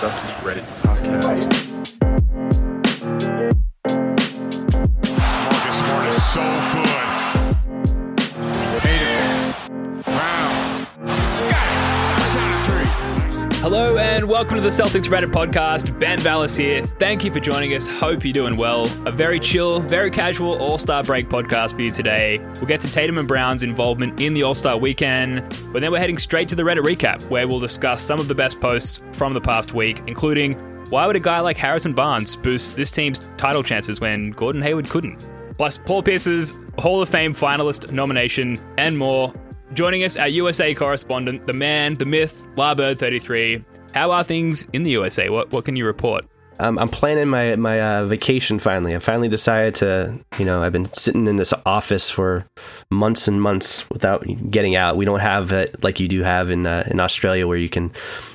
Celtics Reddit podcast. Hello and welcome to the Celtics Reddit podcast. Ben Vallis here. Thank you for joining us. Hope you're doing well. A very chill, very casual All Star break podcast for you today. We'll get to Tatum and Brown's involvement in the All Star weekend, but then we're heading straight to the Reddit recap, where we'll discuss some of the best posts from the past week, including why would a guy like Harrison Barnes boost this team's title chances when Gordon Hayward couldn't? Plus, Paul Pierce's Hall of Fame finalist nomination and more. Joining us, our USA correspondent, the man, the myth, Larbird33. How are things in the USA? What what can you report? Um, I'm planning my my uh, vacation finally. I finally decided to, you know, I've been sitting in this office for months and months without getting out. We don't have it like you do have in uh, in Australia, where you can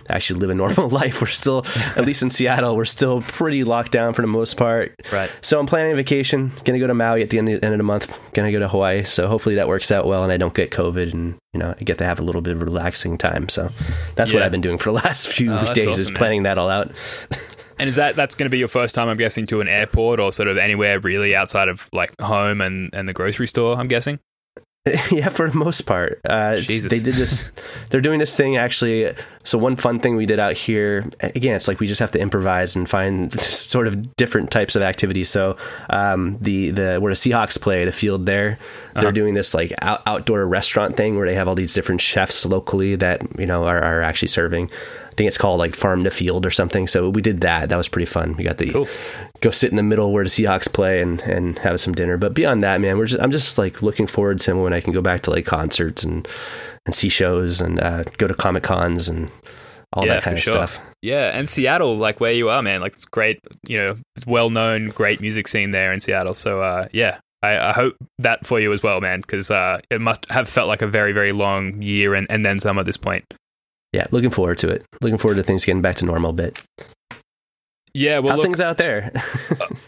actually live a normal life. We're still, at least in Seattle, we're still pretty locked down for the most part. Right. So I'm planning a vacation. Gonna go to Maui at the end of, end of the month. Gonna go to Hawaii. So hopefully that works out well, and I don't get COVID, and you know, I get to have a little bit of relaxing time. So that's what I've been doing for the last few Oh, days, awesome, is man. planning that all out. And is that that's going to be your first time? I'm guessing to an airport or sort of anywhere really outside of like home and and the grocery store. I'm guessing. yeah, for the most part. Uh, Jesus. they did this. They're doing this thing actually. So one fun thing we did out here. Again, it's like we just have to improvise and find sort of different types of activities. So um, the the where the Seahawks play, the field there, Uh-huh. they're doing this like out, outdoor restaurant thing where they have all these different chefs locally that you know are, are actually serving. Think it's called like farm to field or something. So we did that. That was pretty fun. We got the Cool. go sit in the middle where the Seahawks play and, and have some dinner. But beyond that, man, we're just I'm just like looking forward to when I can go back to like concerts and and see shows and uh, go to comic cons and all Yeah, that kind of sure. stuff. Yeah, and Seattle, like where you are, man, like it's great. You know, well known, great music scene there in Seattle. So uh, yeah. I, I hope that for you as well, man, because uh, it must have felt like a very, very long year and, and then some at this point. Yeah, looking forward to it. Looking forward to things getting back to normal a bit. Yeah, well, How's look, things out there?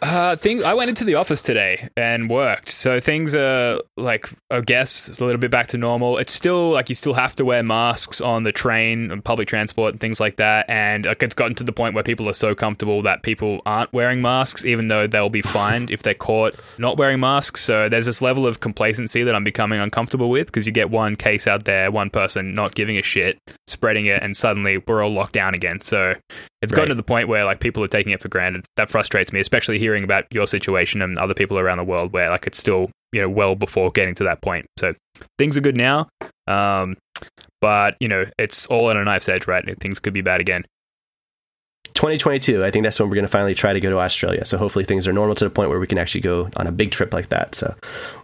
Uh, things. I went into the office today and worked, so things are like I guess a little bit back to normal. It's still like you still have to wear masks on the train and public transport and things like that. And like, it's gotten to the point where people are so comfortable that people aren't wearing masks, even though they'll be fined if they're caught not wearing masks. So there's this level of complacency that I'm becoming uncomfortable with because you get one case out there, one person not giving a shit, spreading it, and suddenly we're all locked down again. So it's gotten Right. to the point where like people are taking it for granted. That frustrates me, especially hearing about your situation and other people around the world where like it's still you know well before getting to that point. So things are good now, um, but you know it's all on a knife's edge, right? Things could be bad again. 2022. I think that's when we're going to finally try to go to Australia. So hopefully things are normal to the point where we can actually go on a big trip like that. So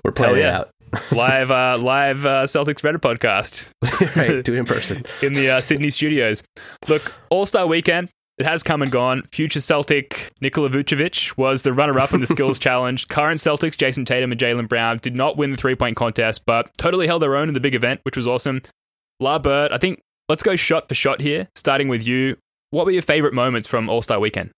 we're planning yeah. it Live, uh, live uh, Celtics Reddit podcast out. right, do it in person. in the uh, Sydney studios. Look, All Star Weekend. It has come and gone. Future Celtic Nikola Vucevic was the runner-up in the skills challenge. Current Celtics Jayson Tatum and Jaylen Brown did not win the three-point contest, but totally held their own in the big event, which was awesome. La Bird, I think let's go shot for shot here, starting with you. What were your favorite moments from All Star Weekend?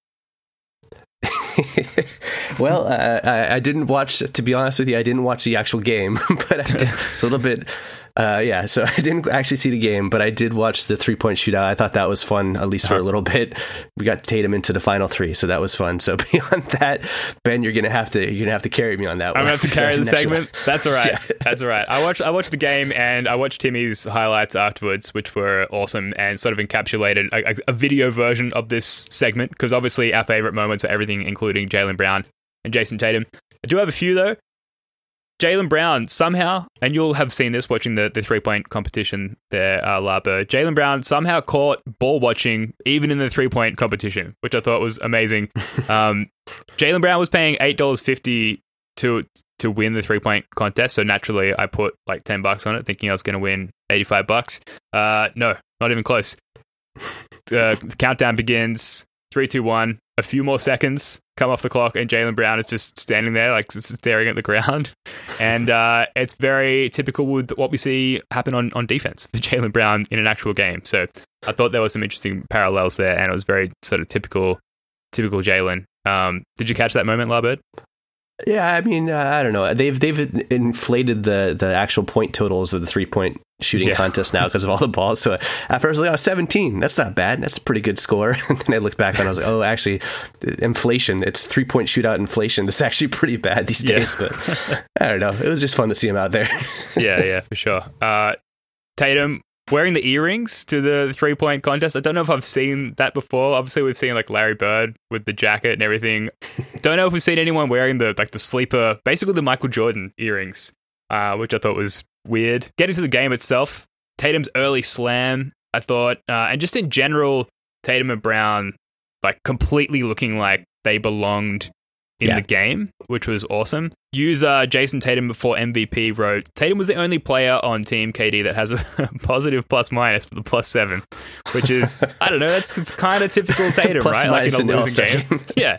well, uh, I, I didn't watch. To be honest with you, I didn't watch the actual game, but I did, it's a little bit. Uh, yeah, so I didn't actually see the game, but I did watch the three point shootout. I thought that was fun, at least for a little bit. We got Tatum into the final three, so that was fun. So beyond that, Ben, you're gonna have to you're gonna have to carry me on that. I'm one. gonna have to carry the Next one. segment. That's all right. Yeah. That's all right. I watched I watched the game and I watched Timmy's highlights afterwards, which were awesome and sort of encapsulated a, a, a video version of this segment because obviously our favorite moments were everything, including Jaylen Brown and Jayson Tatum. I do have a few though. Jaylen Brown somehow, and you'll have seen this watching the, the three point competition there, uh, Labo. Jaylen Brown somehow caught ball watching even in the three point competition, which I thought was amazing. um, Jaylen Brown was paying eight dollars fifty to to win the three point contest, so naturally I put like ten bucks on it, thinking I was going to win eighty five bucks. Uh, no, not even close. Uh, the countdown begins. three, two, one. A few more seconds come off the clock, and Jaylen Brown is just standing there, like staring at the ground. And uh, it's very typical with what we see happen on, on defense for Jaylen Brown in an actual game. So I thought there was some interesting parallels there, and it was very sort of typical, typical Jaylen. Um, did you catch that moment, Larbird? Yeah, I mean, uh, I don't know. They've they've inflated the the actual point totals of the three point shooting Yeah. contest now because of all the balls. So at first I was like, oh, 17. That's not bad. That's a pretty good score. And then I looked back and I was like, oh, actually, inflation. It's three point shootout inflation. That's actually pretty bad these Yeah. days. But I don't know. It was just fun to see him out there. yeah, yeah, for sure. Uh, Tatum wearing the earrings to the three point contest. I don't know if I've seen that before. Obviously, we've seen like Larry Bird with the jacket and everything. don't know if we've seen anyone wearing the like the sleeper, basically the Michael Jordan earrings, uh, which I thought was weird. Getting to the game itself, Tatum's early slam, I thought, uh, and just in general, Tatum and Brown like completely looking like they belonged in Yeah. the game, which was awesome. User Jason Tatum before MVP wrote Tatum was the only player on Team KD that has a positive plus minus for the plus seven, which is I don't know. That's it's kind of typical Tatum, right? Like in a losing All-Star game. yeah,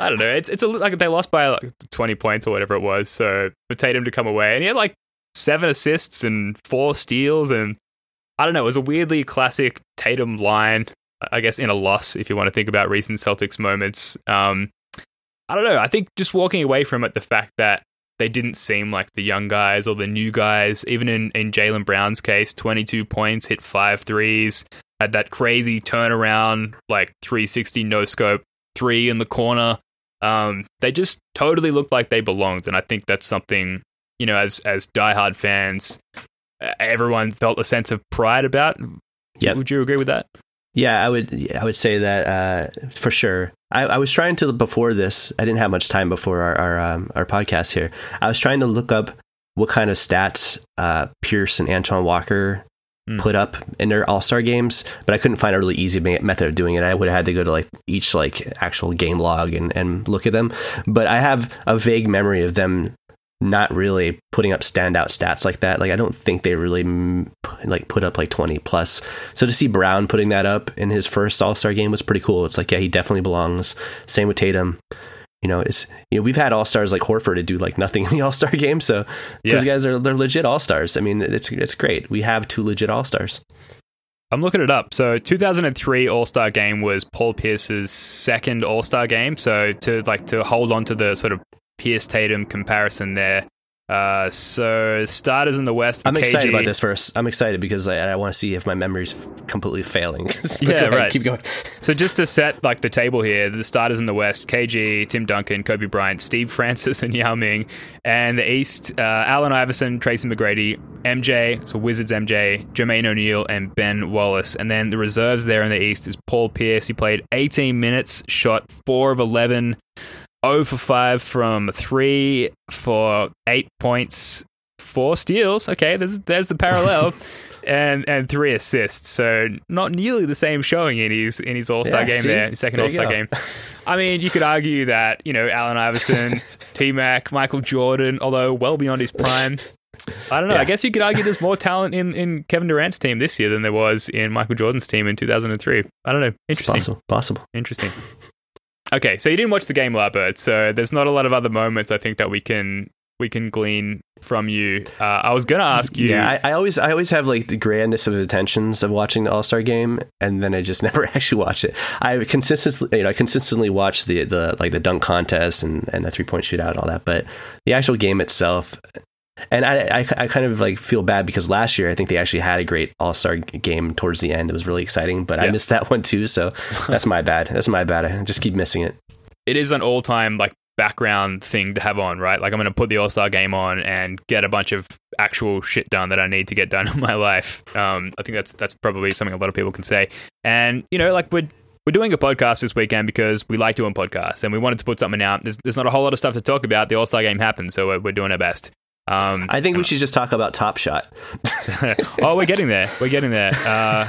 I don't know. It's it's a, like they lost by like twenty points or whatever it was. So for Tatum to come away and he had like seven assists and four steals and I don't know. It was a weirdly classic Tatum line. I guess in a loss, if you want to think about recent Celtics moments. Um, I don't know. I think just walking away from it, the fact that they didn't seem like the young guys or the new guys, even in, in Jaylen Brown's case, 22 points, hit five threes, had that crazy turnaround, like 360 no scope, three in the corner. Um, they just totally looked like they belonged. And I think that's something, you know, as, as diehard fans, everyone felt a sense of pride about. Yep. Would you agree with that? Yeah, I would. I would say that uh, for sure. I, I was trying to before this. I didn't have much time before our our, um, our podcast here. I was trying to look up what kind of stats uh, Pierce and Antoine Walker Hmm. put up in their All Star games, but I couldn't find a really easy ma- method of doing it. I would have had to go to like each like actual game log and and look at them. But I have a vague memory of them not really putting up standout stats like that. Like I don't think they really like put up like 20 plus. So to see Brown putting that up in his first All-Star game was pretty cool. It's like yeah, he definitely belongs. Same with Tatum. You know, it's you know, we've had All-Stars like Horford to do like nothing in the All-Star game, so Yeah. those guys are they're legit All-Stars. I mean, it's it's great. We have two legit All-Stars. I'm looking it up. So 2003 All Star Game was Paul Pierce's second All Star game. So to like to hold on to the sort of Pierce Tatum comparison there. Uh, so starters in the West. I'm excited about this first. I'm excited because I, I want to see if my memory's completely failing. Yeah, right. Keep going. So just to set like the table here, the starters in the West: KG, Tim Duncan, Kobe Bryant, Steve Francis, and Yao Ming. And the East: uh, Allen Iverson, Tracy McGrady, MJ, so Wizards MJ, Jermaine O'Neal, and Ben Wallace. And then the reserves there in the East is Paul Pierce. He played 18 minutes, shot four of 11, 0 for five from three for eight points, four steals. Okay, there's there's the parallel. And and three assists, so not nearly the same showing in his in his All Star Yeah, game see? there, second All Star game. I mean, you could argue that you know Allen Iverson, T Mac, Michael Jordan, although well beyond his prime. I don't know. I guess you could argue there's more talent in, in Kevin Durant's team this year than there was in Michael Jordan's team in 2003. I don't know. Interesting. Possible. Possible. Interesting. Okay, so you didn't watch the game, Larbird. So there's not a lot of other moments I think that we can we can glean from you. Uh, I was gonna ask you. Yeah, I, I always I always have like the grandness of intentions of watching the All Star game, and then I just never actually watch it. I consistently, you know, I consistently watch the the like the dunk contest and and the three point shootout and all that, but the actual game itself. And I, I, I kind of like feel bad because last year I think they actually had a great All Star game towards the end. It was really exciting, but I missed that one too. So that's my bad. That's my bad. I just keep missing it. it is an all time like background thing to have on, right? Like I'm going to put the All Star game on and get a bunch of actual shit done that I need to get done in my life. Um, I think that's that's probably something a lot of people can say. And you know, like we're we're doing a podcast this weekend because we like doing podcasts and we wanted to put something out. There's, there's not a whole lot of stuff to talk about. The All Star game happened, so we're, we're doing our best. Um, I think we should just talk about Top Shot. oh, we're getting there. We're getting there. Uh,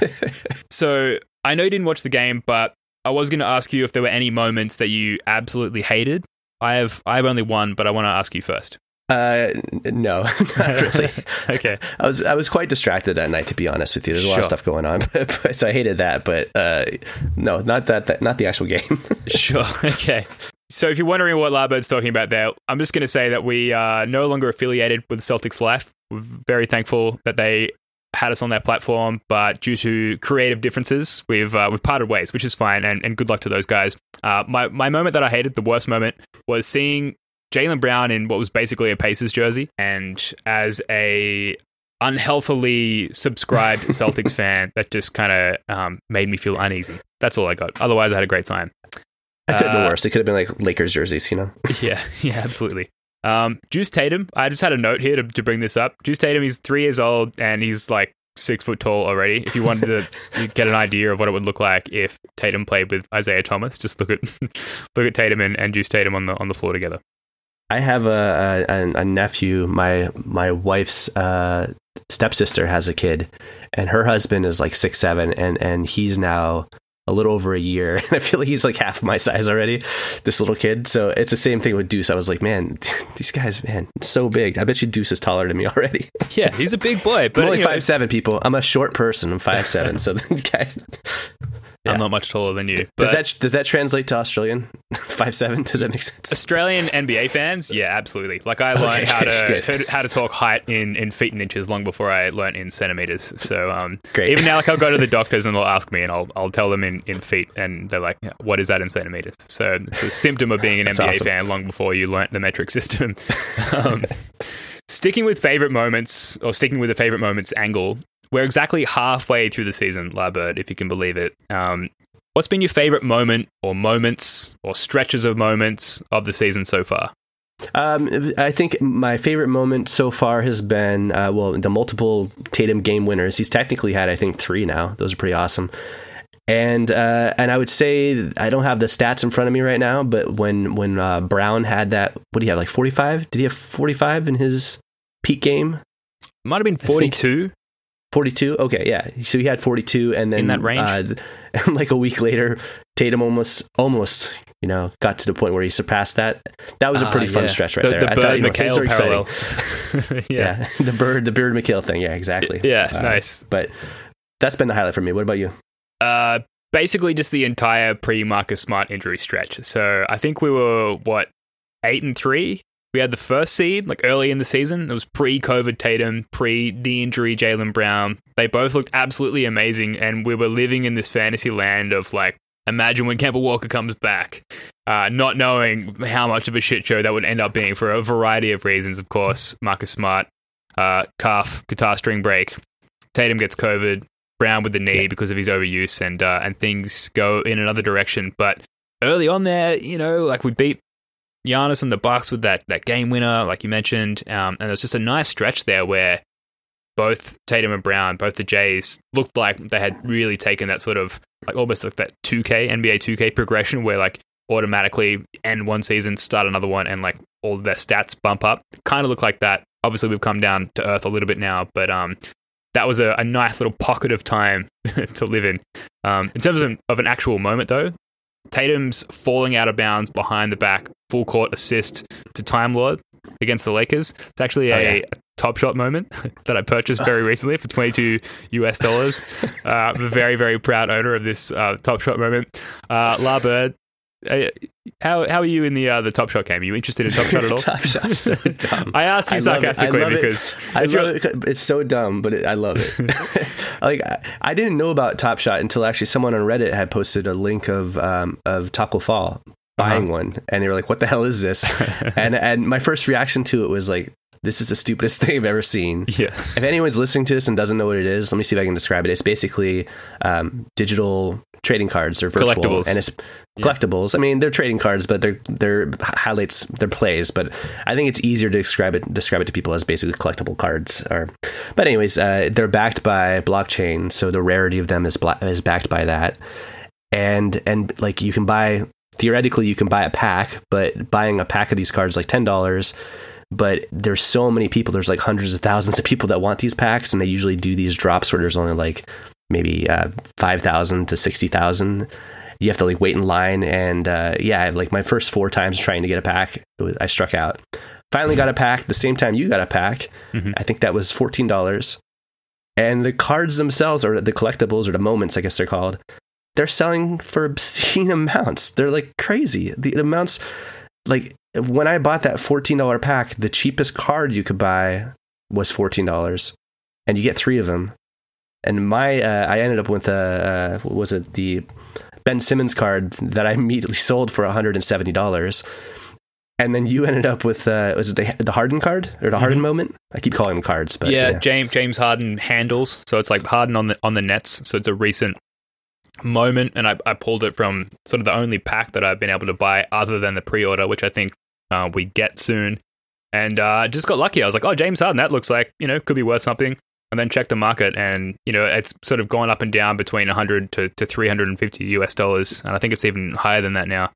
so I know you didn't watch the game, but I was going to ask you if there were any moments that you absolutely hated. I have I have only one, but I want to ask you first. Uh, no, not really. okay. I was I was quite distracted that night, to be honest with you. There's a lot of stuff going on, but, so I hated that. But uh, no, not that, that not the actual game. Sure. Okay. So if you're wondering what Larbird's talking about there, I'm just going to say that we are no longer affiliated with Celtics Life. We're very thankful that they had us on their platform, but due to creative differences, we've uh, we've parted ways, which is fine, and, and good luck to those guys. Uh, my my moment that I hated, the worst moment, was seeing Jaylen Brown in what was basically a Pacers jersey, and as a unhealthily subscribed Celtics fan, that just kind of um, made me feel uneasy. That's all I got. Otherwise, I had a great time. It could have been Uh, worse. It could have been like Lakers jerseys, you know. Yeah, yeah, absolutely. Um, Deuce Tatum, I just had a note here to, to bring this up. Deuce Tatum, he's three years old and he's like six foot tall already. If you wanted to get an idea of what it would look like if Tatum played with Isaiah Thomas, just look at look at Tatum and, and Deuce Tatum on the on the floor together. I have a a, a nephew. My my wife's uh, stepsister has a kid, and her husband is like six seven, and and he's now a little over a year, and I feel like he's like half my size already. This little kid. So it's the same thing with Deuce. I was like, man, these guys, man, so big. I bet you Deuce is taller than me already. Yeah, he's a big boy, but I'm only know, five seven. People, I'm a short person. I'm five seven. So the guys. I'm not much taller than you. Does that does that translate to Australian? Five seven? Does that make sense? Australian NBA fans, yeah, absolutely. Like I learned Okay, how to good. how to talk height in, in feet and inches long before I learned in centimeters. So um, Great. even now, like I'll go to the doctors and they'll ask me, and I'll I'll tell them in, in feet, and they're like, "What is that in centimeters?" So it's a symptom of being an NBA awesome. fan long before you learnt the metric system. um, sticking with favorite moments, or sticking with the favorite moments angle, we're exactly halfway through the season, Labird, if you can believe it. Um, what's been your favorite moment, or moments, or stretches of moments of the season so far? Um, I think my favorite moment so far has been uh, well the multiple Tatum game winners. He's technically had I think three now. Those are pretty awesome. And uh, and I would say I don't have the stats in front of me right now, but when when uh, Brown had that, what do you have like forty five? Did he have forty five in his peak game? Might have been 42. 42 okay yeah so he had 42 and then In that range? uh, and like a week later tatum almost almost you know got to the point where he surpassed that that was a Ah, pretty fun yeah. stretch right the, there The I Bird thought, you know, things are exciting. parallel. yeah. yeah. the bird the bird mchale thing yeah exactly Yeah, Uh, nice. but that's been the highlight for me what about you Uh, basically, just the entire pre Marcus Smart injury stretch. So I think we were, what, eight and three? We had the first seed like early in the season. It was pre COVID Tatum, pre knee injury Jaylen Brown. They both looked absolutely amazing. And we were living in this fantasy land of like, imagine when Kemba Walker comes back, uh, not knowing how much of a shit show that would end up being for a variety of reasons. Of course, Marcus Smart, uh, calf, guitar string break. Tatum gets COVID. Brown with the knee Yeah. because of his overuse, and uh, and things go in another direction. But early on there, you know, like we beat Giannis and the Bucks with that that game winner, like you mentioned, um, and it was just a nice stretch there where both Tatum and Brown, both the Jays, looked like they had really taken that sort of like almost like that 2K NBA 2K progression where like automatically end one season, start another one, and like all their stats bump up. Kind of look like that. Obviously, we've come down to earth a little bit now, but um, that was a, a nice little pocket of time to live in. Um, in terms of, of an actual moment, though, Tatum's falling out of bounds behind the back, full court assist to Time Lord against the Lakers. It's actually Oh, a, yeah. a top shot moment that I purchased very recently for 22 US dollars. Uh, I'm a very, very proud owner of this uh, top shot moment. Uh, La Bird, uh, how, how are you in the uh, the top shot game? Are you interested in top shot at all? top shot so dumb I ask you I love it. I sarcastically love it. because I love it. It's so dumb, but it, I love it. like I, I didn't know about Top Shot until actually someone on Reddit had posted a link of um, of Tacko Fall buying Uh-huh. one, and they were like, "What the hell is this?" and and my first reaction to it was like, "This is the stupidest thing I've ever seen." yeah. If anyone's listening to this and doesn't know what it is, let me see if I can describe it. It's basically um, digital trading cards or virtual, Collectibles. and it's Yeah. collectibles. I mean, they're trading cards, but they're they're highlights, they're plays. But I think it's easier to describe it describe it to people as basically collectible cards. Or, but anyways, uh, they're backed by blockchain, so the rarity of them is bla- is backed by that. And and like you can buy theoretically you can buy a pack, but buying a pack of these cards like ten dollars but there's so many people there's like hundreds of thousands of people that want these packs and they usually do these drops where there's only like maybe uh, 5000 to 60000 you have to like wait in line and uh, yeah like my first four times trying to get a pack it was, i struck out finally got a pack the same time you got a pack. Mhm. I think that was fourteen dollars. And the cards themselves, or the collectibles, or the moments, I guess they're called, they're selling for obscene amounts. They're like crazy. The amounts, like when I bought that fourteen dollar pack, the cheapest card you could buy was fourteen dollars, and you get three of them. And my, uh, I ended up with a, uh, was it the Ben Simmons card that I immediately sold for hundred and seventy dollars. And then you ended up with uh, was it the, the Harden card or the Harden moment? I keep calling them cards, but yeah, yeah. James James Harden handles. So it's like Harden on the on the nets. So it's a recent moment, and I, I pulled it from sort of the only pack that I've been able to buy other than the pre-order, which I think uh, we get soon. And uh, just got lucky. I was like, oh, James Harden, that looks like you know could be worth something. And then check the market, and you know it's sort of gone up and down between 100 to, to 350 US dollars, and I think it's even higher than that now.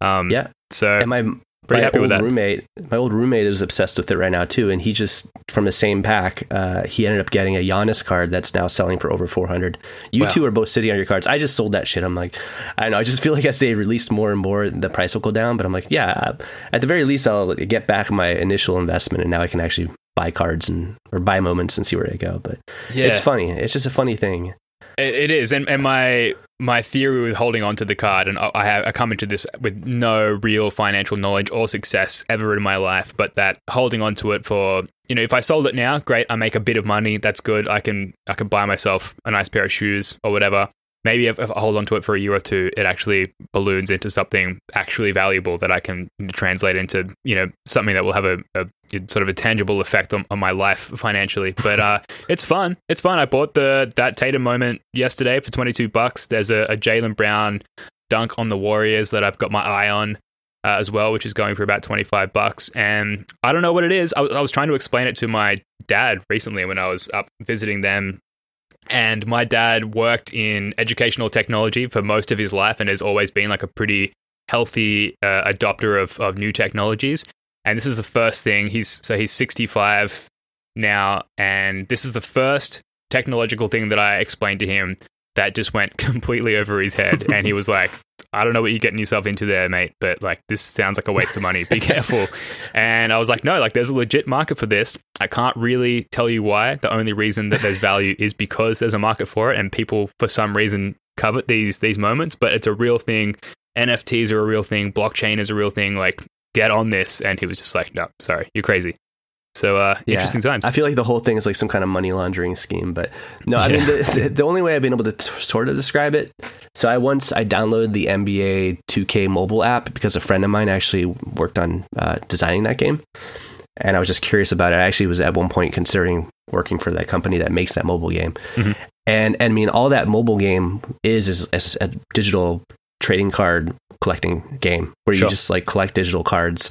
Um, Yeah. So And my Pretty my happy with old that. roommate, my old roommate is obsessed with it right now too, and he just from the same pack, uh, he ended up getting a Giannis card that's now selling for over four hundred. You Wow. two are both sitting on your cards. I just sold that shit. I'm like, I don't know. I just feel like as they release more and more, the price will go down. But I'm like, yeah, at the very least, I'll get back my initial investment, and now I can actually buy cards and or buy moments and see where they go. But yeah. it's funny. It's just a funny thing. It, it is, and, and my my theory with holding on to the card, and I, I have I come into this with no real financial knowledge or success ever in my life, but that holding on to it for you know, if I sold it now, great, I make a bit of money, that's good. I can I can buy myself a nice pair of shoes or whatever. Maybe if, if I hold on to it for a year or two, it actually balloons into something actually valuable that I can translate into, you know, something that will have a, a sort of a tangible effect on, on my life financially. But uh, it's fun. It's fun. I bought the that Tatum moment yesterday for twenty two bucks. There's a, a Jaylen Brown dunk on the Warriors that I've got my eye on. Uh, as well, which is going for about 25 bucks. And I don't know what it is. I, was- I was trying to explain it to my dad recently when I was up visiting them and my dad worked in educational technology for most of his life and has always been like a pretty healthy uh, adopter of, of new technologies. And this is the first thing he's so he's 65 now, and this is the first technological thing that I explained to him that just went completely over his head. and he was like, I don't know what you're getting yourself into there, mate, but like this sounds like a waste of money. Be careful. And I was like, no, like there's a legit market for this. I can't really tell you why. The only reason that there's value is because there's a market for it and people for some reason covet these these moments, but it's a real thing. NFTs are a real thing, blockchain is a real thing, like get on this. And he was just like, No, sorry, you're crazy. So uh Yeah. interesting times. I feel like the whole thing is like some kind of money laundering scheme, but no, I mean Yeah. the, the, the only way I've been able to t- sort of describe it. So I once I downloaded the NBA 2K mobile app because a friend of mine actually worked on uh, designing that game, and I was just curious about it. I actually was at one point considering working for that company that makes that mobile game, Mhm. and and I mean all that mobile game is is, is a digital trading card collecting game where you just like collect digital cards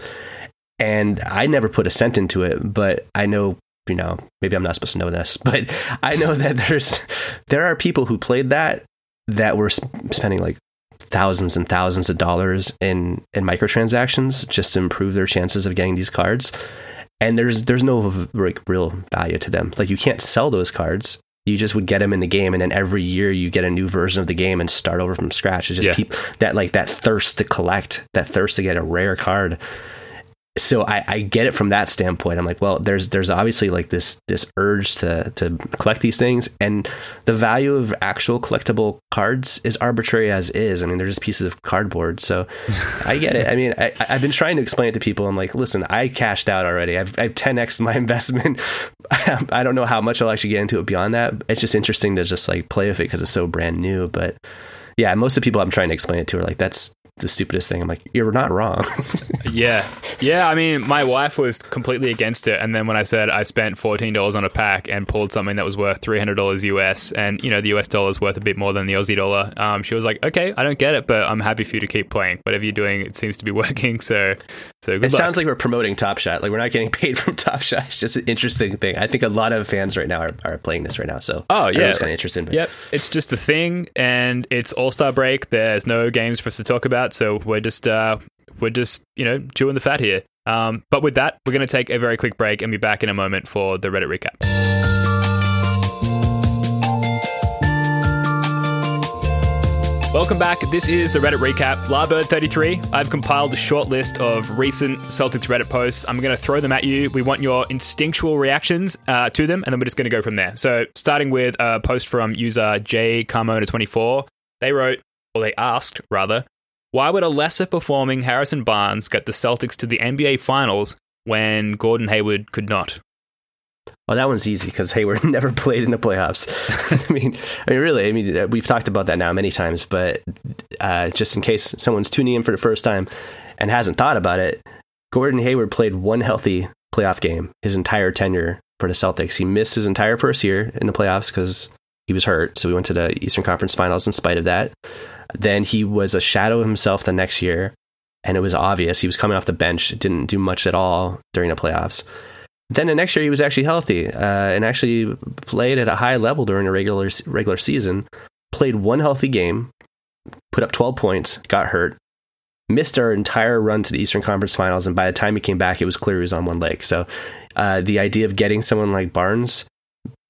and I never put a cent into it, but I know, you know, maybe I'm not supposed to know this, but I know that there's there are people who played that that were sp- spending like thousands and thousands of dollars in in microtransactions just to improve their chances of getting these cards. And there's there's no like real value to them. Like you can't sell those cards. You just would get them in the game, and then every year you get a new version of the game and start over from scratch. It's just Yeah. keep that like that thirst to collect, that thirst to get a rare card so I, I get it from that standpoint. I'm like, well, there's there's obviously like this this urge to to collect these things, and the value of actual collectible cards is arbitrary as is. I mean, they're just pieces of cardboard. So I get it. I mean, I, I've been trying to explain it to people. I'm like, listen, I cashed out already. I've I've 10x my investment. I don't know how much I'll actually get into it beyond that. It's just interesting to just like play with it because it's so brand new. But yeah, most of the people I'm trying to explain it to are like, that's the stupidest thing. I'm like, you're not wrong. Yeah. Yeah. I mean, my wife was completely against it. And then when I said I spent $14 on a pack and pulled something that was worth $300 US and, you know, the US dollar is worth a bit more than the Aussie dollar, um, she was like, okay, I don't get it, but I'm happy for you to keep playing. Whatever you're doing, it seems to be working. So, so good It luck. sounds like we're promoting Top Shot. Like we're not getting paid from Top Shot. It's just an interesting thing. I think a lot of fans right now are, are playing this right now. So Oh, yeah. everyone's kind of interesting. In it. Yep, it's just a thing, and it's All Star break. There's no games for us to talk about, so we're just uh, we're just you know chewing the fat here. Um, but with that, we're going to take a very quick break and be back in a moment for the Reddit recap. Welcome back. This is the Reddit recap. Larbird33. I've compiled a short list of recent Celtics Reddit posts. I'm going to throw them at you. We want your instinctual reactions uh, to them, and then we're just going to go from there. So, starting with a post from user J Carmona24. They wrote, or they asked rather, why would a lesser performing Harrison Barnes get the Celtics to the NBA Finals when Gordon Hayward could not? Well, that one's easy because Hayward never played in the playoffs. I mean, I mean, really, I mean, we've talked about that now many times, but uh, just in case someone's tuning in for the first time and hasn't thought about it, Gordon Hayward played one healthy playoff game his entire tenure for the Celtics. He missed his entire first year in the playoffs because he was hurt, so we went to the Eastern Conference Finals in spite of that. Then he was a shadow of himself the next year, and it was obvious he was coming off the bench, didn't do much at all during the playoffs. Then the next year he was actually healthy uh, and actually played at a high level during a regular regular season. Played one healthy game, put up 12 points, got hurt, missed our entire run to the Eastern Conference Finals, and by the time he came back, it was clear he was on one leg. So uh, the idea of getting someone like Barnes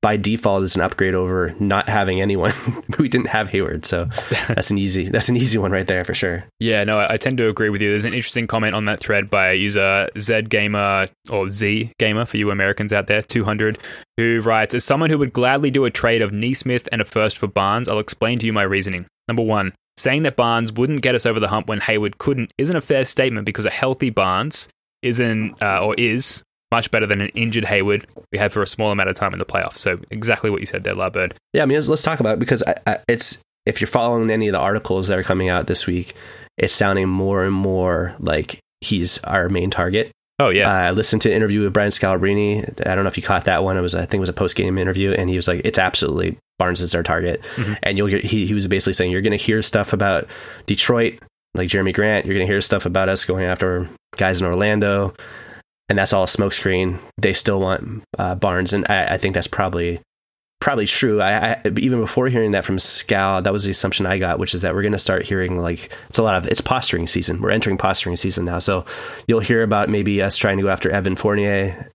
by default is an upgrade over not having anyone. we didn't have Hayward, so that's an easy that's an easy one right there for sure. Yeah, no, I tend to agree with you. There's an interesting comment on that thread by user Z Gamer or Z Gamer for you Americans out there, 200, who writes, "As someone who would gladly do a trade of Nesmith and a first for Barnes, I'll explain to you my reasoning. Number one." Saying that Barnes wouldn't get us over the hump when Hayward couldn't isn't a fair statement because a healthy Barnes isn't uh, or is much better than an injured Hayward we had for a small amount of time in the playoffs. So exactly what you said there, Larbird. Yeah, I mean, let's, let's talk about it because I, I, it's if you're following any of the articles that are coming out this week, it's sounding more and more like he's our main target. Oh yeah, uh, I listened to an interview with Brian Scalabrine. I don't know if you caught that one. It was I think it was a post game interview, and he was like, "It's absolutely Barnes is our target." Mm-hmm. And you'll get, he he was basically saying you're going to hear stuff about Detroit, like Jerami Grant. You're going to hear stuff about us going after guys in Orlando and that's all a smokescreen. They still want uh, Barnes, and I, I, think that's probably probably true. I, I, even before hearing that from Scal, that was the assumption I got, which is that we're going to start hearing like it's a lot of it's posturing season. We're entering posturing season now, so you'll hear about maybe us trying to go after Evan Fournier,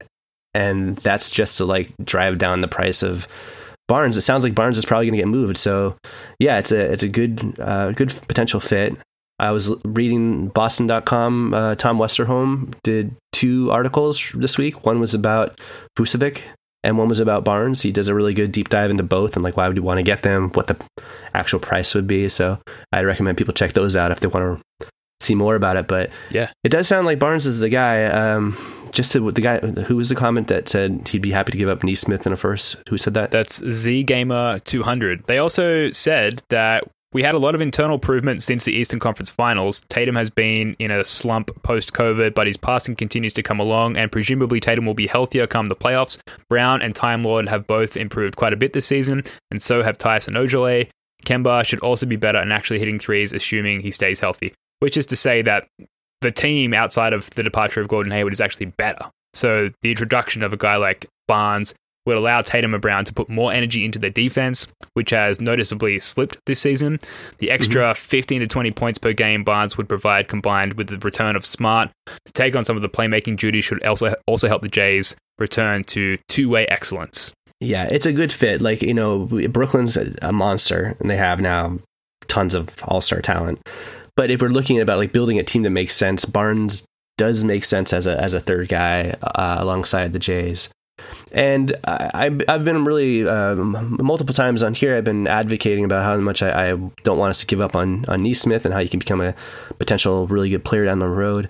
and that's just to like drive down the price of. Barnes. It sounds like Barnes is probably going to get moved. So, yeah, it's a it's a good uh, good potential fit. I was reading Boston.com. Uh, Tom Westerholm did two articles this week. One was about Vucevic and one was about Barnes. He does a really good deep dive into both and like why would you want to get them, what the actual price would be. So I'd recommend people check those out if they want to see more about it. But yeah, it does sound like Barnes is the guy. Um, just to, the guy who was the comment that said he'd be happy to give up Nesmith in a first. Who said that? That's Z Gamer 200. They also said that we had a lot of internal improvement since the Eastern Conference Finals. Tatum has been in a slump post COVID, but his passing continues to come along, and presumably Tatum will be healthier come the playoffs. Brown and Time Lord have both improved quite a bit this season, and so have Tyson Ojale. Kemba should also be better and actually hitting threes, assuming he stays healthy, which is to say that the team outside of the departure of Gordon Hayward is actually better. So the introduction of a guy like Barnes, would allow Tatum and Brown to put more energy into their defense, which has noticeably slipped this season. The extra mm-hmm. 15 to 20 points per game Barnes would provide combined with the return of Smart to take on some of the playmaking duties should also also help the Jays return to two-way excellence. Yeah, it's a good fit. Like, you know, Brooklyn's a monster and they have now tons of all-star talent. But if we're looking about like building a team that makes sense, Barnes does make sense as a as a third guy uh, alongside the Jays. And I, I've been really um, multiple times on here. I've been advocating about how much I, I, don't want us to give up on on Nesmith and how you can become a potential really good player down the road.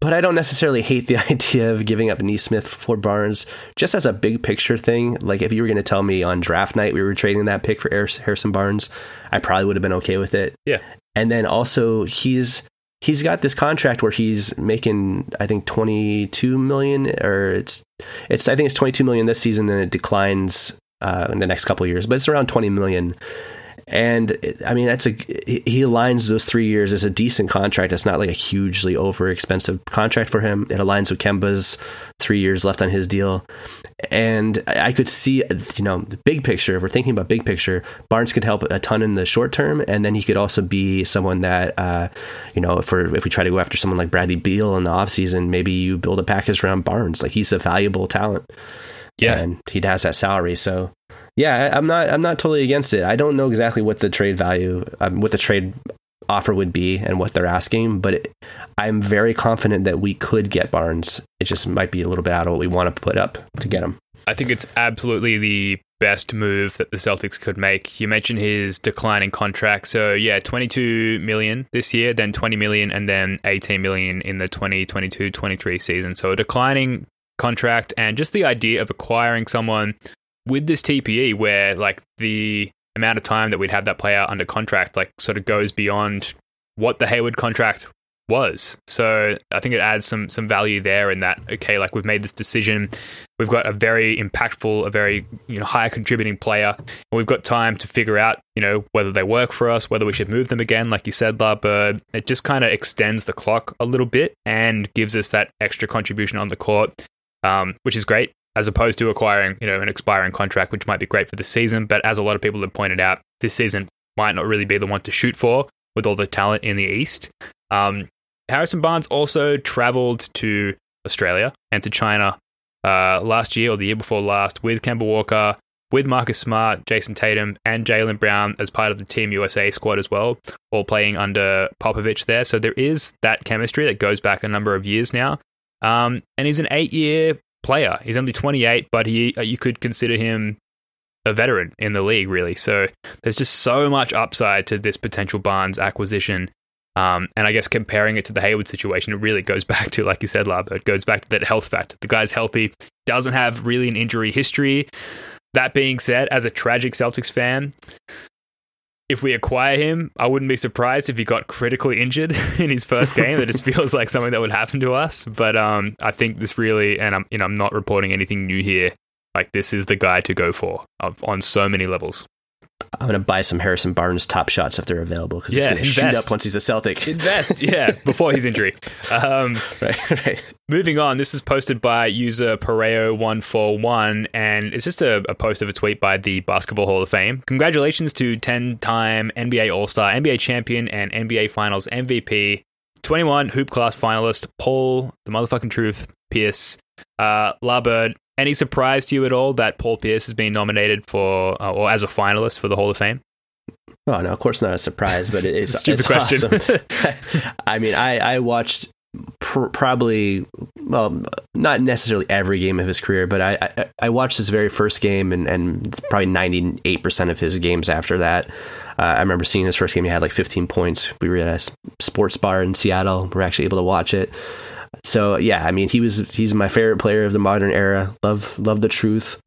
But I don't necessarily hate the idea of giving up Nesmith for Barnes, just as a big picture thing. Like if you were going to tell me on draft night we were trading that pick for Harrison Barnes, I probably would have been okay with it. Yeah. And then also he's he's got this contract where he's making I think 22 million or it's it's I think it's 22 million this season and it declines uh, in the next couple years, but it's around 20 million. And I mean, that's a he aligns those three years as a decent contract. It's not like a hugely over expensive contract for him. It aligns with Kemba's three years left on his deal, and I could see, you know, the big picture. If we're thinking about big picture, Barnes could help a ton in the short term, and then he could also be someone that, uh, you know, if if we try to go after someone like Bradley Beal in the offseason, maybe you build a package around Barnes. Like he's a valuable talent, yeah, and he has that salary, so yeah, I, I'm not I'm not totally against it. I don't know exactly what the trade value, um, what the trade offer would be, and what they're asking, but it, I'm very confident that we could get Barnes. It just might be a little bit out of what we want to put up to get him. I think it's absolutely the best move that the Celtics could make. You mentioned his declining contract. So, yeah, 22 million this year, then 20 million, and then 18 million in the 2022 23 season. So, a declining contract, and just the idea of acquiring someone with this TPE where, like, the amount of time that we'd have that player under contract, like, sort of goes beyond what the Hayward contract was. So I think it adds some some value there in that okay, like we've made this decision, we've got a very impactful, a very you know high contributing player, and we've got time to figure out you know whether they work for us, whether we should move them again, like you said, Larbird. It just kind of extends the clock a little bit and gives us that extra contribution on the court, um, which is great. As opposed to acquiring, you know, an expiring contract, which might be great for the season, but as a lot of people have pointed out, this season might not really be the one to shoot for with all the talent in the East. Um, Harrison Barnes also traveled to Australia and to China uh, last year or the year before last with Kemba Walker, with Marcus Smart, Jayson Tatum, and Jaylen Brown as part of the Team USA squad as well, all playing under Popovich there. So there is that chemistry that goes back a number of years now. Um, and he's an eight year player. He's only 28, but he uh, you could consider him a veteran in the league, really. So there's just so much upside to this potential Barnes acquisition. Um, and I guess comparing it to the Hayward situation, it really goes back to, like you said, Lab, it goes back to that health factor. The guy's healthy, doesn't have really an injury history. That being said, as a tragic Celtics fan, if we acquire him, I wouldn't be surprised if he got critically injured in his first game. That just feels like something that would happen to us. But um, I think this really, and I'm you know I'm not reporting anything new here. Like this is the guy to go for on so many levels. I'm gonna buy some Harrison Barnes top shots if they're available because Yeah, he's gonna invest. shoot up once he's a Celtic. Invest, yeah, before his injury. Um, right, right. Moving on, this is posted by user Pareo141, and it's just a, a post of a tweet by the Basketball Hall of Fame. Congratulations to 10 time NBA All Star, NBA champion, and NBA Finals MVP, 21 Hoop Class finalist, Paul, the motherfucking truth, Pierce. Uh, Larbird, any surprise to you at all that Paul Pierce has been nominated for, uh, or as a finalist for the Hall of Fame? Oh no, of course not a surprise, but It's it's, a stupid it's question. awesome. I mean, I I watched pr- probably well, not necessarily every game of his career, but I I, I watched his very first game and and probably ninety eight percent of his games after that. Uh, I remember seeing his first game; he had like fifteen points. We were at a sports bar in Seattle. We are actually able to watch it. So yeah, I mean, he was he's my favorite player of the modern era. Love love the truth,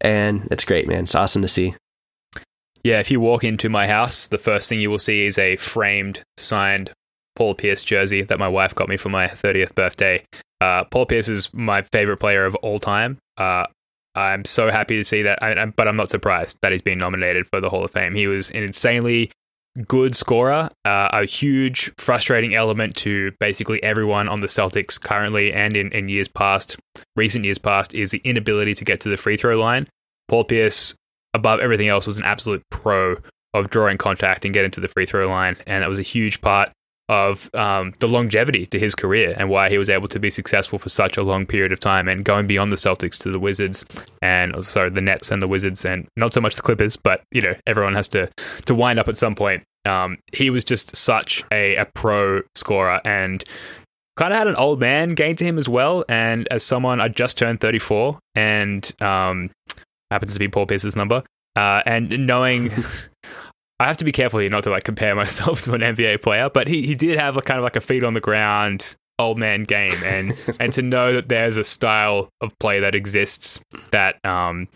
and it's great, man. It's awesome to see. Yeah, if you walk into my house, the first thing you will see is a framed, signed Paul Pierce jersey that my wife got me for my 30th birthday. Uh, Paul Pierce is my favorite player of all time. Uh, I'm so happy to see that, I, I- but I'm not surprised that he's been nominated for the Hall of Fame. He was an insanely good scorer, uh, a huge frustrating element to basically everyone on the Celtics currently and in, in years past, recent years past, is the inability to get to the free throw line. Paul Pierce above everything else, was an absolute pro of drawing contact and getting to the free throw line. And that was a huge part of um, the longevity to his career and why he was able to be successful for such a long period of time and going beyond the Celtics to the Wizards and oh, sorry, the Nets and the Wizards and not so much the Clippers, but you know, everyone has to to wind up at some point. Um, he was just such a, a pro scorer and kind of had an old man game to him as well. And as someone, I just turned 34 and um, happens to be Paul Pierce's number. Uh, and knowing, I have to be careful here not to like compare myself to an NBA player, but he, he did have a kind of like a feet on the ground old man game, and and to know that there's a style of play that exists that um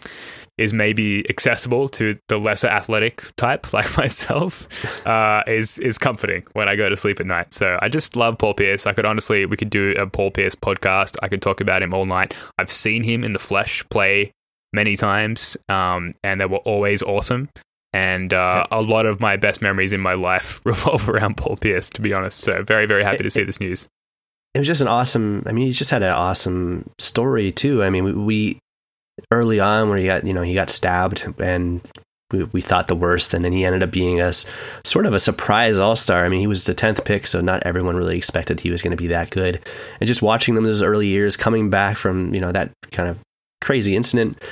is maybe accessible to the lesser athletic type like myself uh, is is comforting when I go to sleep at night. So I just love Paul Pierce. I could honestly, we could do a Paul Pierce podcast. I could talk about him all night. I've seen him in the flesh play many times, um, and they were always awesome. And uh, a lot of my best memories in my life revolve around Paul Pierce, to be honest. So very, very happy to see this news. it was just an awesome. I mean, he just had an awesome story too. I mean, we, we early on where he got you know he got stabbed and we, we thought the worst, and then he ended up being a sort of a surprise all star. I mean, he was the tenth pick, so not everyone really expected he was going to be that good. And just watching them those early years, coming back from you know that kind of crazy incident.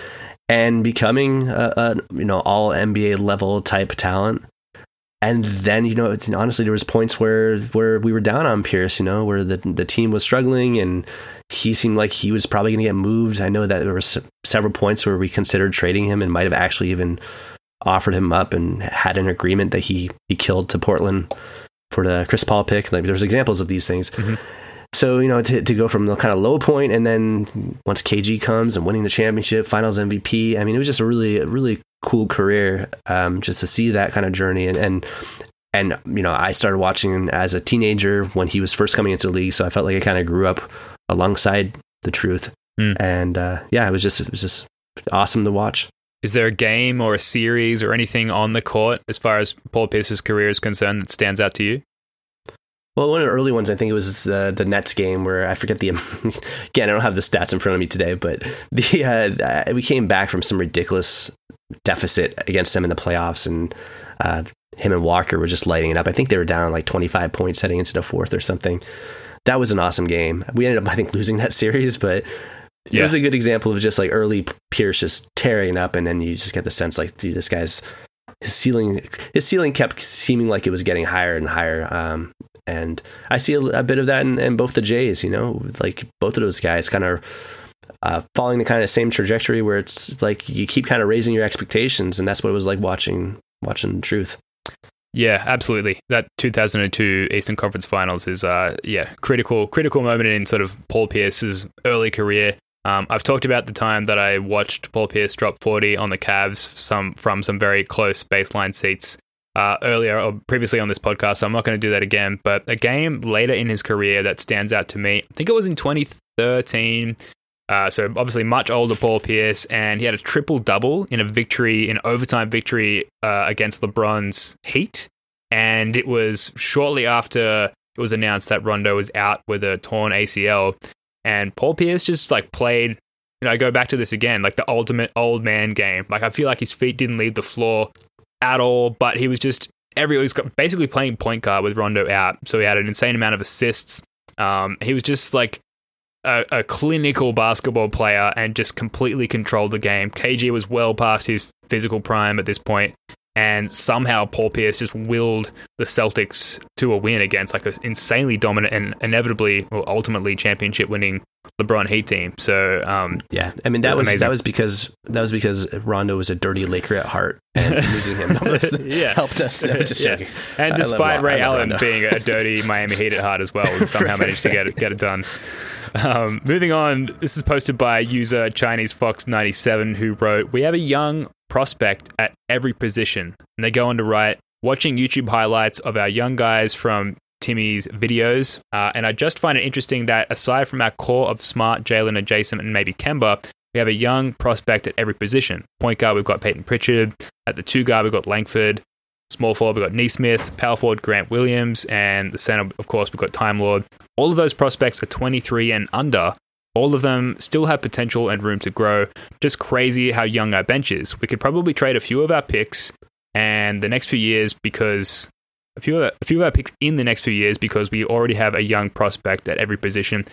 And becoming a, a you know all NBA level type talent. And then you know, honestly, there was points where where we were down on Pierce. You know, where the the team was struggling, and he seemed like he was probably going to get moved. I know that there were several points where we considered trading him, and might have actually even offered him up and had an agreement that he he killed to Portland for the Chris Paul pick. Like there's examples of these things. Mm-hmm. So you know to to go from the kind of low point and then once KG comes and winning the championship, Finals MVP. I mean, it was just a really a really cool career. Um, just to see that kind of journey and and and you know I started watching as a teenager when he was first coming into the league, so I felt like I kind of grew up alongside the truth. Mm. And uh, yeah, it was just it was just awesome to watch. Is there a game or a series or anything on the court as far as Paul Pierce's career is concerned that stands out to you? Well, one of the early ones, I think it was the the Nets game where I forget the again. I don't have the stats in front of me today, but the uh, we came back from some ridiculous deficit against them in the playoffs, and uh, him and Walker were just lighting it up. I think they were down like twenty five points heading into the fourth or something. That was an awesome game. We ended up, I think, losing that series, but it Yeah. was a good example of just like early Pierce just tearing up, and then you just get the sense like, dude, this guy's his ceiling. His ceiling kept seeming like it was getting higher and higher. Um, and I see a, a bit of that in, in both the Jays. You know, like both of those guys kind of uh, following the kind of same trajectory where it's like you keep kind of raising your expectations, and that's what it was like watching watching the Truth. Yeah, absolutely. That 2002 Eastern Conference Finals is, uh, yeah, critical, critical moment in sort of Paul Pierce's early career. Um, I've talked about the time that I watched Paul Pierce drop 40 on the Cavs some from some very close baseline seats uh, earlier or previously on this podcast. So I'm not going to do that again. But a game later in his career that stands out to me, I think it was in 2013. Uh, so obviously much older Paul Pierce, and he had a triple double in a victory, in overtime victory uh, against LeBron's Heat, and it was shortly after it was announced that Rondo was out with a torn ACL, and Paul Pierce just like played. You know, I go back to this again, like the ultimate old man game. Like I feel like his feet didn't leave the floor at all, but he was just every he was got- basically playing point guard with Rondo out, so he had an insane amount of assists. Um, he was just like a, a clinical basketball player and just completely controlled the game. KG was well past his physical prime at this point, and somehow Paul Pierce just willed the Celtics to a win against like an insanely dominant and inevitably, or ultimately championship winning LeBron Heat team. So, um, Yeah, I mean that was Amazing. that was because that was because Rondo was a dirty Laker at heart, and losing him. Yeah. helped us. No, just Yeah. joking. And I love despite Ron- Ray Allen being a dirty Miami Heat at heart as well, we somehow managed to get it, get it done. Um, moving on, this is posted by user Chinese Fox 97 who wrote, We have a young prospect at every position. And they go on to write, Watching YouTube highlights of our young guys from Timmy's videos. Uh, and I just find it interesting that aside from our core of Smart, Jaylen, and Jayson, and maybe Kemba, we have a young prospect at every position. Point guard, we've got Payton Pritchard. At the two guard, we've got Langford. Small forward, we've got Nesmith. Power forward, Grant Williams. And the center, of course, we've got Time Lord. All of those prospects are 23 and under. All of them still have potential and room to grow. Just crazy how young our bench is. We could probably trade a few of our picks and the next few years because a few of a few of our picks in the next few years because we already have a young prospect at every position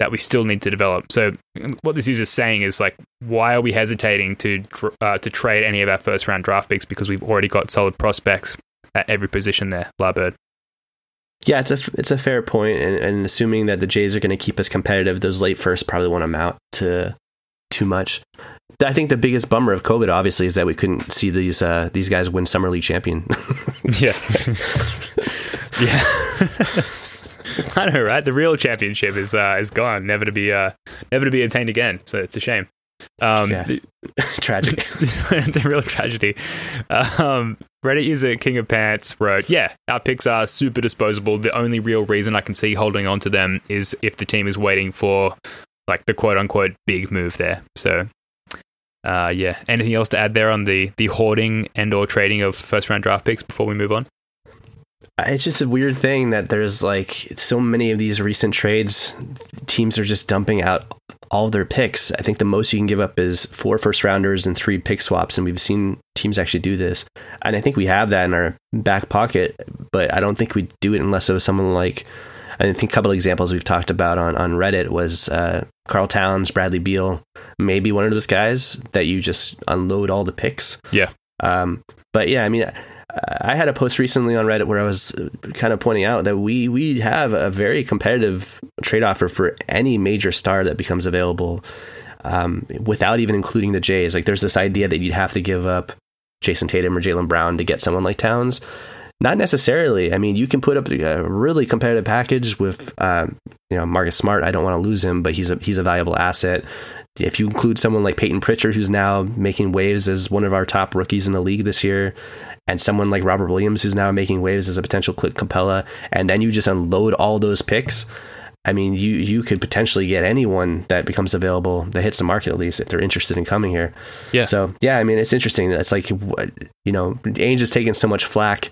that we still need to develop. So what this user is saying is like, why are we hesitating to uh, to trade any of our first round draft picks because we've already got solid prospects at every position there, Larbird. Yeah, it's a it's a fair point, and, and assuming that the Jays are going to keep us competitive, those late firsts probably won't amount to too much. I think the biggest bummer of COVID, obviously, is that we couldn't see these uh, these guys win summer league champion. Yeah. yeah. I know, right? The real championship is uh, is gone, never to be uh, never to be attained again. So it's a shame. Um, Yeah. Tragic. it's a real tragedy. Um, Reddit user King of Pants wrote, "Yeah, our picks are super disposable. The only real reason I can see holding on to them is if the team is waiting for like the quote unquote big move there." So, uh, yeah. Anything else to add there on the the hoarding and or trading of first round draft picks before we move on? It's just a weird thing that there's like so many of these recent trades. Teams are just dumping out all their picks. I think the most you can give up is four first rounders and three pick swaps, and we've seen teams actually do this. And I think we have that in our back pocket, but I don't think we'd do it unless it was someone like. I think a couple of examples we've talked about on, on Reddit was uh, Karl Towns, Bradley Beal, maybe one of those guys that you just unload all the picks. Yeah. Um, but yeah, I mean, I had a post recently on Reddit where I was kind of pointing out that we we have a very competitive trade offer for any major star that becomes available, um, without even including the Jays. Like, there's this idea that you'd have to give up Jayson Tatum or Jaylen Brown to get someone like Towns. Not necessarily. I mean, you can put up a really competitive package with, um, you know, Marcus Smart. I don't want to lose him, but he's a he's a valuable asset. If you include someone like Payton Pritchard, who's now making waves as one of our top rookies in the league this year, and someone like Robert Williams, who's now making waves as a potential Clint Capela, and then you just unload all those picks. I mean, you you could potentially get anyone that becomes available that hits the market at least if they're interested in coming here. Yeah. So yeah, I mean, it's interesting. It's like you know, Ainge is taking so much flack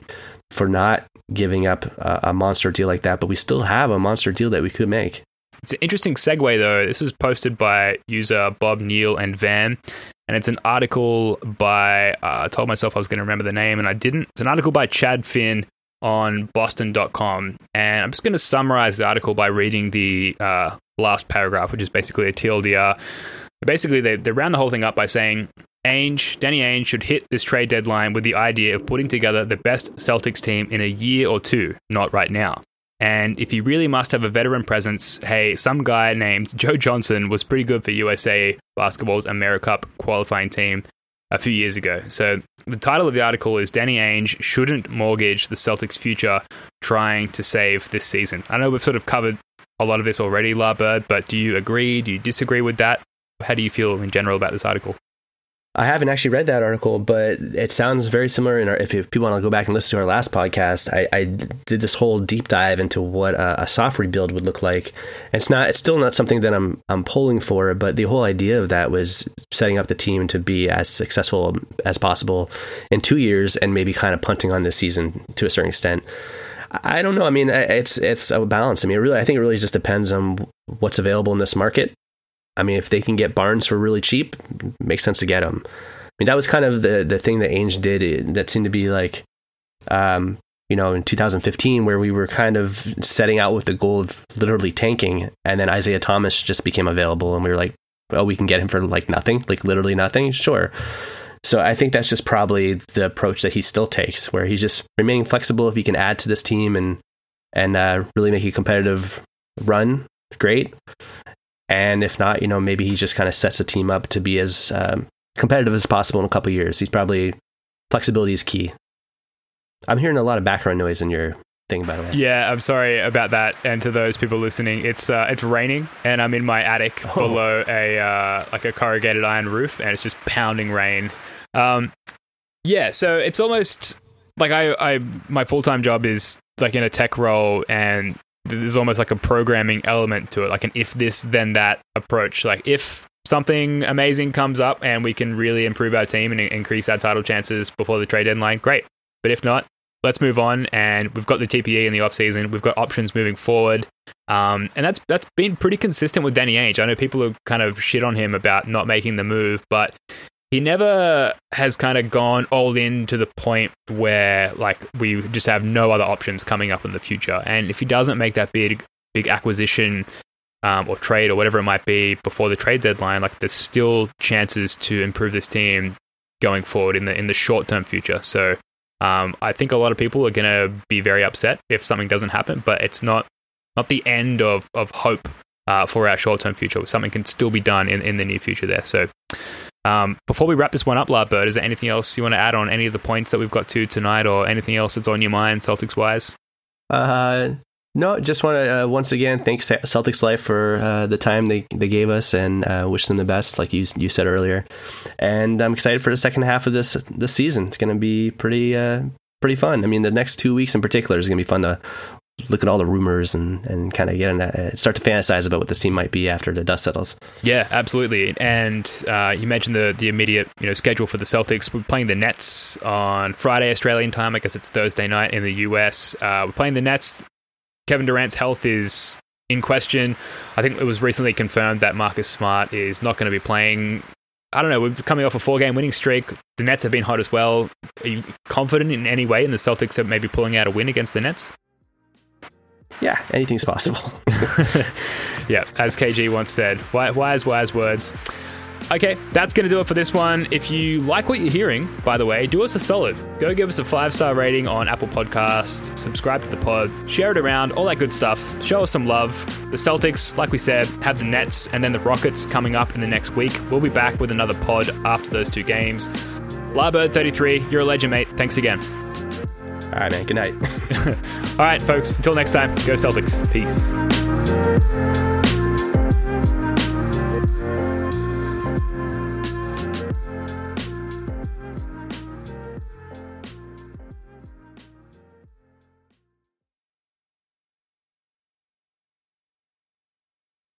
for not giving up a, a monster deal like that, but we still have a monster deal that we could make. It's an interesting segue, though. This was posted by user Bob Neal and Van, and it's an article by, uh, I told myself I was going to remember the name, and I didn't. It's an article by Chad Finn on boston.com. And I'm just going to summarize the article by reading the uh, last paragraph, which is basically a TLDR. Basically, they, they round the whole thing up by saying Ainge, Danny Ainge should hit this trade deadline with the idea of putting together the best Celtics team in a year or two, not right now. And if you really must have a veteran presence, hey, some guy named Joe Johnson was pretty good for USA basketball's AmeriCup qualifying team a few years ago. So the title of the article is Danny Ainge shouldn't mortgage the Celtics' future trying to save this season. I know we've sort of covered a lot of this already, Larbird, but do you agree? Do you disagree with that? How do you feel in general about this article? I haven't actually read that article, but it sounds very similar. Our, if, if people want to go back and listen to our last podcast, I, I did this whole deep dive into what a, a, soft rebuild would look like. And it's not, it's still not something that I'm I'm pulling for, but the whole idea of that was setting up the team to be as successful as possible in two years, and maybe kind of punting on this season to a certain extent. I don't know. I mean, it's it's a balance. I mean, really, I think it really just depends on what's available in this market I mean, if they can get Barnes for really cheap, makes sense to get him. I mean, that was kind of the the thing that Ainge did. That seemed to be like, um, you know, in 2015, where we were kind of setting out with the goal of literally tanking, and then Isaiah Thomas just became available, and we were like, well, we can get him for like nothing, like literally nothing, sure. So I think that's just probably the approach that he still takes, where he's just remaining flexible. If he can add to this team and and uh, really make a competitive run, great. And if not, you know, maybe he just kind of sets the team up to be as um, competitive as possible in a couple years. He's probably flexibility is key. I'm hearing a lot of background noise in your thing, by the way. Yeah, I'm sorry about that. And to those people listening, it's uh, it's raining, and I'm in my attic oh. below a uh, like a corrugated iron roof, and it's just pounding rain. Um, yeah, so it's almost like I, I my full time job is like in a tech role, and there's almost like a programming element to it, like an if this then that approach. Like if something amazing comes up and we can really improve our team and increase our title chances before the trade deadline, great. But if not, let's move on. And we've got the TPE in the offseason. We've got options moving forward. Um, and that's that's been pretty consistent with Danny Ainge. I know people have kind of shit on him about not making the move, but he never has kind of gone all in to the point where like we just have no other options coming up in the future. And if he doesn't make that big big acquisition um, or trade or whatever it might be before the trade deadline, like there's still chances to improve this team going forward in the in the short term future. So um, I think a lot of people are going to be very upset if something doesn't happen, but it's not not the end of of hope uh, for our short term future. Something can still be done in, in the near future there. So um, before we wrap this one up, Bird, is there anything else you want to add on any of the points that we've got to tonight, or anything else that's on your mind, Celtics wise? Uh, no, just want to uh, once again thank Celtics Life for uh, the time they, they gave us and uh, wish them the best, like you you said earlier. And I'm excited for the second half of this this season. It's going to be pretty uh, pretty fun. I mean, the next two weeks in particular is going to be fun to look at all the rumors and, and kind of get in uh, start to fantasize about what the team might be after the dust settles. Yeah, absolutely. And uh, you mentioned the the immediate you know schedule for the Celtics. We're playing the Nets on Friday Australian time. I guess it's Thursday night in the US. Uh, we're playing the Nets. Kevin Durant's health is in question. I think it was recently confirmed that Marcus Smart is not going to be playing. I don't know. We're coming off a four game winning streak. The Nets have been hot as well. Are you confident in any way in the Celtics maybe pulling out a win against the Nets? Yeah, anything's possible. yeah, as KG once said, wise, wise words. Okay, that's going to do it for this one. If you like what you're hearing, by the way, do us a solid. Go give us a five star rating on Apple Podcasts, subscribe to the pod, share it around, all that good stuff. Show us some love. The Celtics, like we said, have the Nets and then the Rockets coming up in the next week. We'll be back with another pod after those two games. Larbird33, you're a legend, mate. Thanks again. All right, man. Good night. all right, folks. Until next time, go Celtics. Peace.